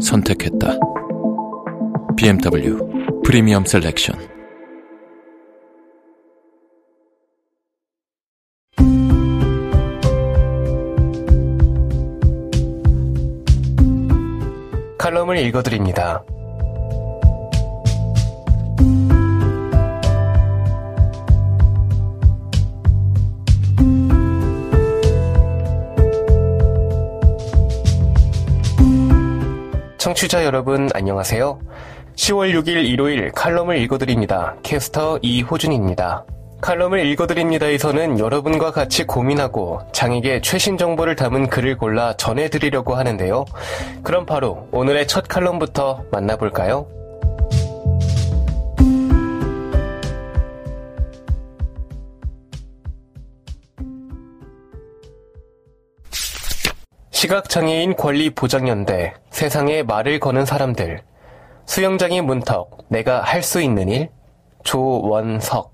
선택했다. BMW 프리미엄 셀렉션. 칼럼을 읽어드립니다. 청취자 여러분 안녕하세요. 10월 6일 일요일 칼럼을 읽어드립니다. 캐스터 이호준입니다. 칼럼을 읽어드립니다에서는 여러분과 같이 고민하고 장에게 최신 정보를 담은 글을 골라 전해드리려고 하는데요. 그럼 바로 오늘의 첫 칼럼부터 만나볼까요? 시각장애인 권리 보장연대, 세상에 말을 거는 사람들, 수영장의 문턱, 내가 할 수 있는 일, 조원석.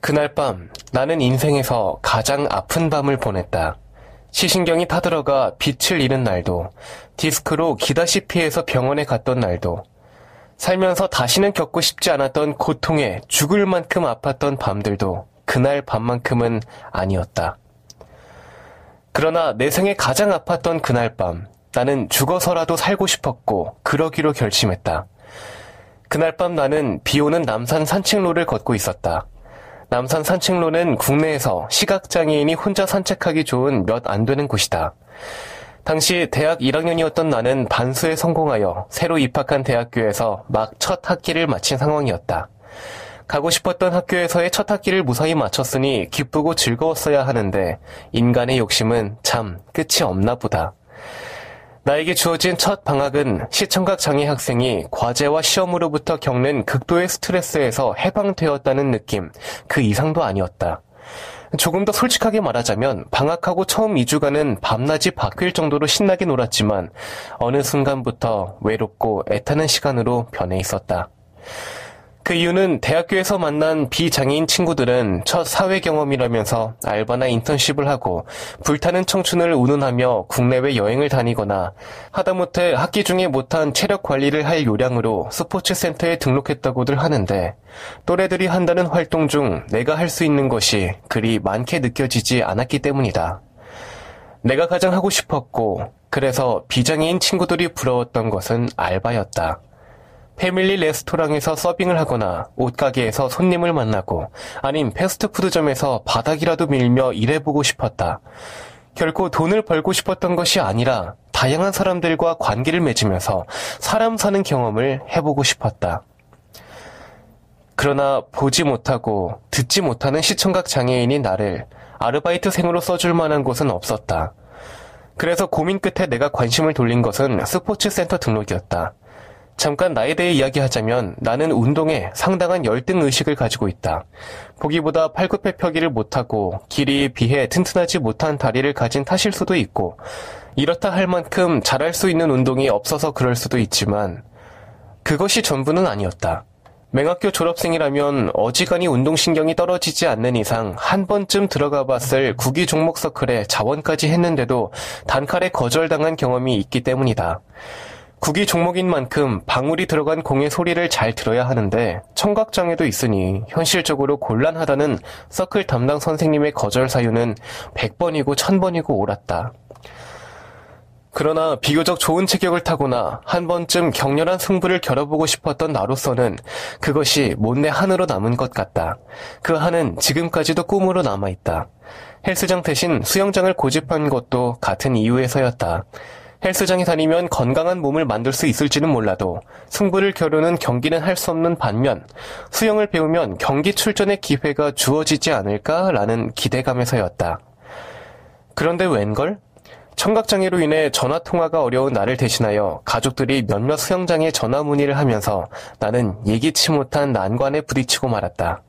그날 밤, 나는 인생에서 가장 아픈 밤을 보냈다. 시신경이 타들어가 빛을 잃은 날도, 디스크로 기다시피해서 병원에 갔던 날도, 살면서 다시는 겪고 싶지 않았던 고통에 죽을 만큼 아팠던 밤들도 그날 밤만큼은 아니었다. 그러나 내 생에 가장 아팠던 그날 밤, 나는 죽어서라도 살고 싶었고, 그러기로 결심했다. 그날 밤 나는 비 오는 남산 산책로를 걷고 있었다. 남산 산책로는 국내에서 시각장애인이 혼자 산책하기 좋은 몇 안 되는 곳이다. 당시 대학 1학년이었던 나는 반수에 성공하여 새로 입학한 대학교에서 막 첫 학기를 마친 상황이었다. 가고 싶었던 학교에서의 첫 학기를 무사히 마쳤으니 기쁘고 즐거웠어야 하는데 인간의 욕심은 참 끝이 없나 보다. 나에게 주어진 첫 방학은 시청각 장애 학생이 과제와 시험으로부터 겪는 극도의 스트레스에서 해방되었다는 느낌, 그 이상도 아니었다. 조금 더 솔직하게 말하자면 방학하고 처음 2주간은 밤낮이 바뀔 정도로 신나게 놀았지만 어느 순간부터 외롭고 애타는 시간으로 변해 있었다. 그 이유는 대학교에서 만난 비장애인 친구들은 첫 사회 경험이라면서 알바나 인턴십을 하고 불타는 청춘을 운운하며 국내외 여행을 다니거나 하다못해 학기 중에 못한 체력 관리를 할 요량으로 스포츠 센터에 등록했다고들 하는데 또래들이 한다는 활동 중 내가 할 수 있는 것이 그리 많게 느껴지지 않았기 때문이다. 내가 가장 하고 싶었고 그래서 비장애인 친구들이 부러웠던 것은 알바였다. 패밀리 레스토랑에서 서빙을 하거나 옷가게에서 손님을 만나고 아님 패스트푸드점에서 바닥이라도 밀며 일해보고 싶었다. 결코 돈을 벌고 싶었던 것이 아니라 다양한 사람들과 관계를 맺으면서 사람 사는 경험을 해보고 싶었다. 그러나 보지 못하고 듣지 못하는 시청각 장애인인 나를 아르바이트생으로 써줄 만한 곳은 없었다. 그래서 고민 끝에 내가 관심을 돌린 것은 스포츠 센터 등록이었다. 잠깐 나에 대해 이야기하자면 나는 운동에 상당한 열등 의식을 가지고 있다. 보기보다 팔굽혀펴기를 못하고 길이에 비해 튼튼하지 못한 다리를 가진 탓일 수도 있고 이렇다 할 만큼 잘할 수 있는 운동이 없어서 그럴 수도 있지만 그것이 전부는 아니었다. 맹학교 졸업생이라면 어지간히 운동신경이 떨어지지 않는 이상 한 번쯤 들어가 봤을 구기 종목 서클에 자원까지 했는데도 단칼에 거절당한 경험이 있기 때문이다. 국기 종목인 만큼 방울이 들어간 공의 소리를 잘 들어야 하는데 청각장애도 있으니 현실적으로 곤란하다는 서클 담당 선생님의 거절 사유는 100번이고 1000번이고 옳았다. 그러나 비교적 좋은 체격을 타거나 한 번쯤 격렬한 승부를 겨뤄보고 싶었던 나로서는 그것이 못내 한으로 남은 것 같다. 그 한은 지금까지도 꿈으로 남아있다. 헬스장 대신 수영장을 고집한 것도 같은 이유에서였다. 헬스장에 다니면 건강한 몸을 만들 수 있을지는 몰라도 승부를 겨루는 경기는 할 수 없는 반면 수영을 배우면 경기 출전의 기회가 주어지지 않을까라는 기대감에서였다. 그런데 웬걸? 청각장애로 인해 전화통화가 어려운 나를 대신하여 가족들이 몇몇 수영장에 전화 문의를 하면서 나는 예기치 못한 난관에 부딪히고 말았다.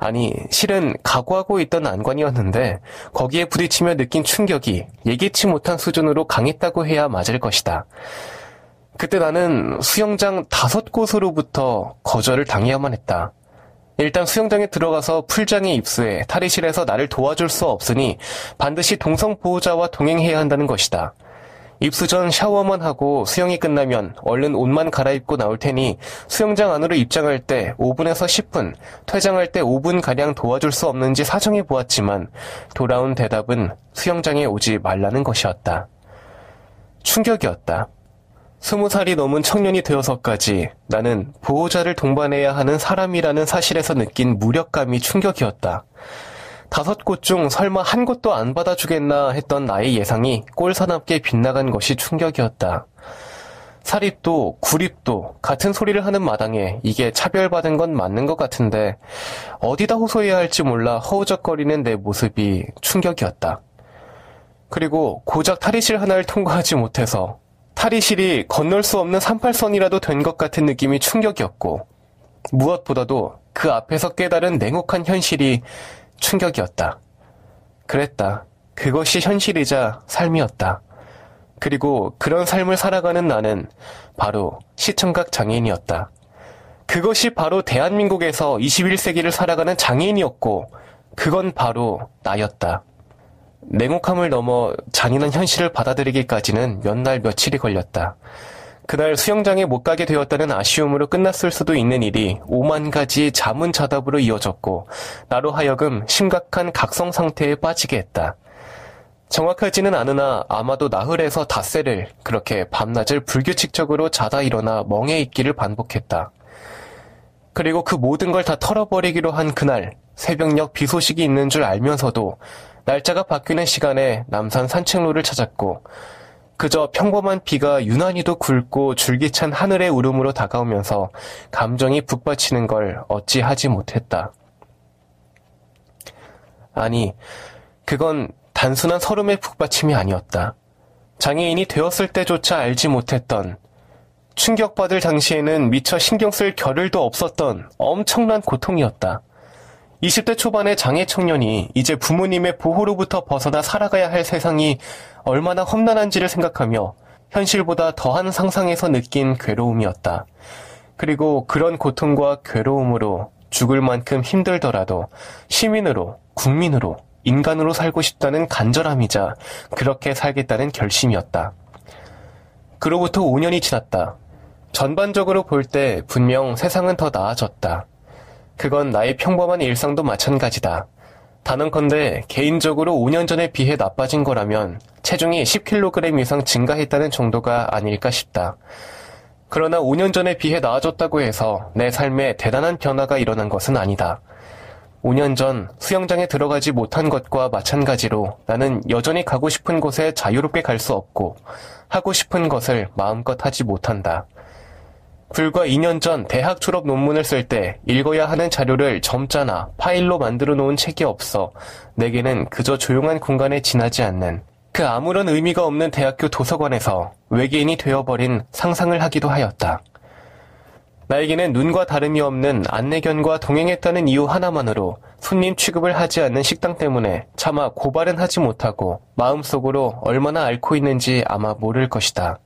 아니, 실은 각오하고 있던 난관이었는데 거기에 부딪히며 느낀 충격이 예기치 못한 수준으로 강했다고 해야 맞을 것이다. 그때 나는 수영장 다섯 곳으로부터 거절을 당해야만 했다. 일단 수영장에 들어가서 풀장에 입수해 탈의실에서 나를 도와줄 수 없으니 반드시 동성 보호자와 동행해야 한다는 것이다. 입수 전 샤워만 하고 수영이 끝나면 얼른 옷만 갈아입고 나올 테니 수영장 안으로 입장할 때 5분에서 10분, 퇴장할 때 5분가량 도와줄 수 없는지 사정해 보았지만 돌아온 대답은 수영장에 오지 말라는 것이었다. 충격이었다. 스무 살이 넘은 청년이 되어서까지 나는 보호자를 동반해야 하는 사람이라는 사실에서 느낀 무력감이 충격이었다. 다섯 곳 중 설마 한 곳도 안 받아주겠나 했던 나의 예상이 꼴사납게 빗나간 것이 충격이었다. 사립도 구립도 같은 소리를 하는 마당에 이게 차별받은 건 맞는 것 같은데 어디다 호소해야 할지 몰라 허우적거리는 내 모습이 충격이었다. 그리고 고작 탈의실 하나를 통과하지 못해서 탈의실이 건널 수 없는 38선이라도 된 것 같은 느낌이 충격이었고, 무엇보다도 그 앞에서 깨달은 냉혹한 현실이 충격이었다. 그랬다. 그것이 현실이자 삶이었다. 그리고 그런 삶을 살아가는 나는 바로 시청각 장애인이었다. 그것이 바로 대한민국에서 21세기를 살아가는 장애인이었고, 그건 바로 나였다. 냉혹함을 넘어 잔인한 현실을 받아들이기까지는 몇 날 며칠이 걸렸다. 그날 수영장에 못 가게 되었다는 아쉬움으로 끝났을 수도 있는 일이 오만 가지 자문자답으로 이어졌고 나로 하여금 심각한 각성 상태에 빠지게 했다. 정확하지는 않으나 아마도 나흘에서 닷새를 그렇게 밤낮을 불규칙적으로 자다 일어나 멍해 있기를 반복했다. 그리고 그 모든 걸 다 털어버리기로 한 그날 새벽녘 비 소식이 있는 줄 알면서도 날짜가 바뀌는 시간에 남산 산책로를 찾았고 그저 평범한 비가 유난히도 굵고 줄기찬 하늘의 울음으로 다가오면서 감정이 북받치는 걸 어찌하지 못했다. 아니, 그건 단순한 서름의 북받침이 아니었다. 장애인이 되었을 때조차 알지 못했던 충격받을 당시에는 미처 신경 쓸 겨를도 없었던 엄청난 고통이었다. 20대 초반의 장애 청년이 이제 부모님의 보호로부터 벗어나 살아가야 할 세상이 얼마나 험난한지를 생각하며 현실보다 더한 상상에서 느낀 괴로움이었다. 그리고 그런 고통과 괴로움으로 죽을 만큼 힘들더라도 시민으로, 국민으로, 인간으로 살고 싶다는 간절함이자 그렇게 살겠다는 결심이었다. 그로부터 5년이 지났다. 전반적으로 볼 때 분명 세상은 더 나아졌다. 그건 나의 평범한 일상도 마찬가지다. 단언컨대 개인적으로 5년 전에 비해 나빠진 거라면 체중이 10kg 이상 증가했다는 정도가 아닐까 싶다. 그러나 5년 전에 비해 나아졌다고 해서 내 삶에 대단한 변화가 일어난 것은 아니다. 5년 전 수영장에 들어가지 못한 것과 마찬가지로 나는 여전히 가고 싶은 곳에 자유롭게 갈 수 없고 하고 싶은 것을 마음껏 하지 못한다. 불과 2년 전 대학 졸업 논문을 쓸 때 읽어야 하는 자료를 점자나 파일로 만들어 놓은 책이 없어 내게는 그저 조용한 공간에 지나지 않는 그 아무런 의미가 없는 대학교 도서관에서 외계인이 되어버린 상상을 하기도 하였다. 나에게는 눈과 다름이 없는 안내견과 동행했다는 이유 하나만으로 손님 취급을 하지 않는 식당 때문에 차마 고발은 하지 못하고 마음속으로 얼마나 앓고 있는지 아마 모를 것이다.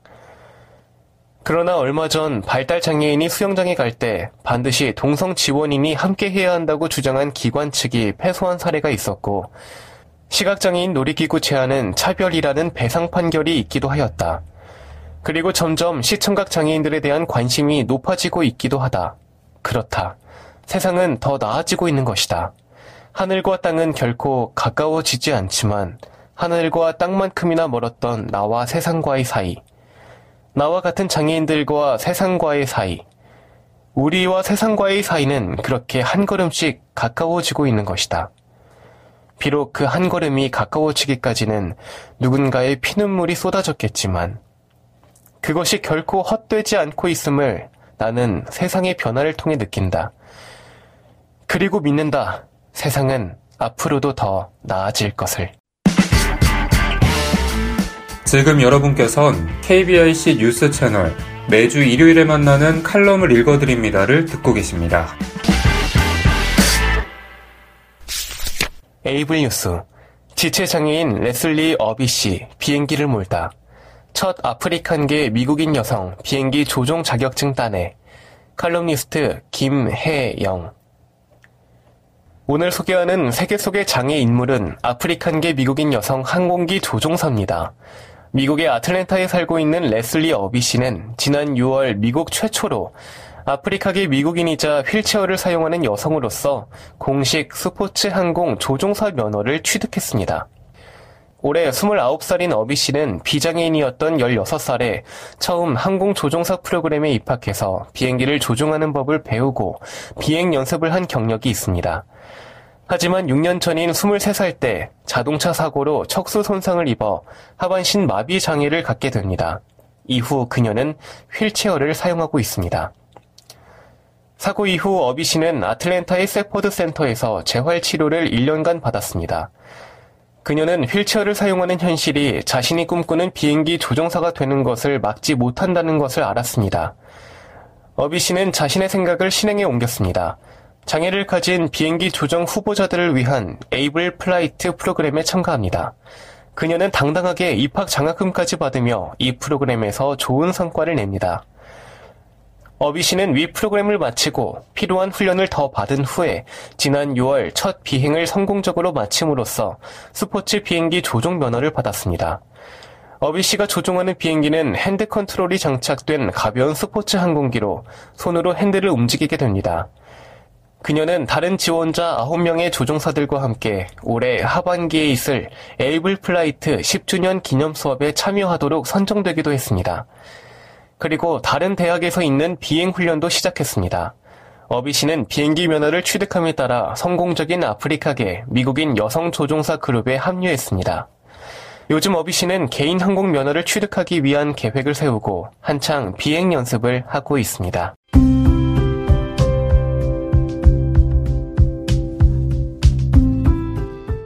그러나 얼마 전 발달장애인이 수영장에 갈 때 반드시 동성 지원인이 함께 해야 한다고 주장한 기관 측이 패소한 사례가 있었고 시각장애인 놀이기구 제한은 차별이라는 배상 판결이 있기도 하였다. 그리고 점점 시청각 장애인들에 대한 관심이 높아지고 있기도 하다. 그렇다. 세상은 더 나아지고 있는 것이다. 하늘과 땅은 결코 가까워지지 않지만 하늘과 땅만큼이나 멀었던 나와 세상과의 사이, 나와 같은 장애인들과 세상과의 사이, 우리와 세상과의 사이는 그렇게 한 걸음씩 가까워지고 있는 것이다. 비록 그 한 걸음이 가까워지기까지는 누군가의 피눈물이 쏟아졌겠지만, 그것이 결코 헛되지 않고 있음을 나는 세상의 변화를 통해 느낀다. 그리고 믿는다. 세상은 앞으로도 더 나아질 것을. 지금 여러분께선 KBIC 뉴스 채널 매주 일요일에 만나는 칼럼을 읽어드립니다를 듣고 계십니다. 에이블 뉴스. 지체장애인 레슬리 어비 씨 비행기를 몰다. 첫 아프리칸계 미국인 여성 비행기 조종 자격증 따내. 칼럼니스트 김혜영. 오늘 소개하는 세계 속의 장애 인물은 아프리칸계 미국인 여성 항공기 조종사입니다. 미국의 아틀랜타에 살고 있는 레슬리 어비 씨는 지난 6월 미국 최초로 아프리카계 미국인이자 휠체어를 사용하는 여성으로서 공식 스포츠 항공 조종사 면허를 취득했습니다. 올해 29살인 어비 씨는 비장애인이었던 16살에 처음 항공 조종사 프로그램에 입학해서 비행기를 조종하는 법을 배우고 비행 연습을 한 경력이 있습니다. 하지만 6년 전인 23살 때 자동차 사고로 척수 손상을 입어 하반신 마비 장애를 갖게 됩니다. 이후 그녀는 휠체어를 사용하고 있습니다. 사고 이후 어비 씨는 아틀랜타의 세포드 센터에서 재활 치료를 1년간 받았습니다. 그녀는 휠체어를 사용하는 현실이 자신이 꿈꾸는 비행기 조종사가 되는 것을 막지 못한다는 것을 알았습니다. 어비 씨는 자신의 생각을 실행에 옮겼습니다. 장애를 가진 비행기 조종 후보자들을 위한 에이블 플라이트 프로그램에 참가합니다. 그녀는 당당하게 입학 장학금까지 받으며 이 프로그램에서 좋은 성과를 냅니다. 어비 씨는 위 프로그램을 마치고 필요한 훈련을 더 받은 후에 지난 6월 첫 비행을 성공적으로 마침으로써 스포츠 비행기 조종 면허를 받았습니다. 어비 씨가 조종하는 비행기는 hand control이 장착된 가벼운 스포츠 항공기로 손으로 핸들을 움직이게 됩니다. 그녀는 다른 지원자 9명의 조종사들과 함께 올해 하반기에 있을 에이블 플라이트 10주년 기념 수업에 참여하도록 선정되기도 했습니다. 그리고 다른 대학에서 있는 비행 훈련도 시작했습니다. 어비 씨는 비행기 면허를 취득함에 따라 성공적인 아프리카계 미국인 여성 조종사 그룹에 합류했습니다. 요즘 어비 씨는 개인 항공 면허를 취득하기 위한 계획을 세우고 한창 비행 연습을 하고 있습니다.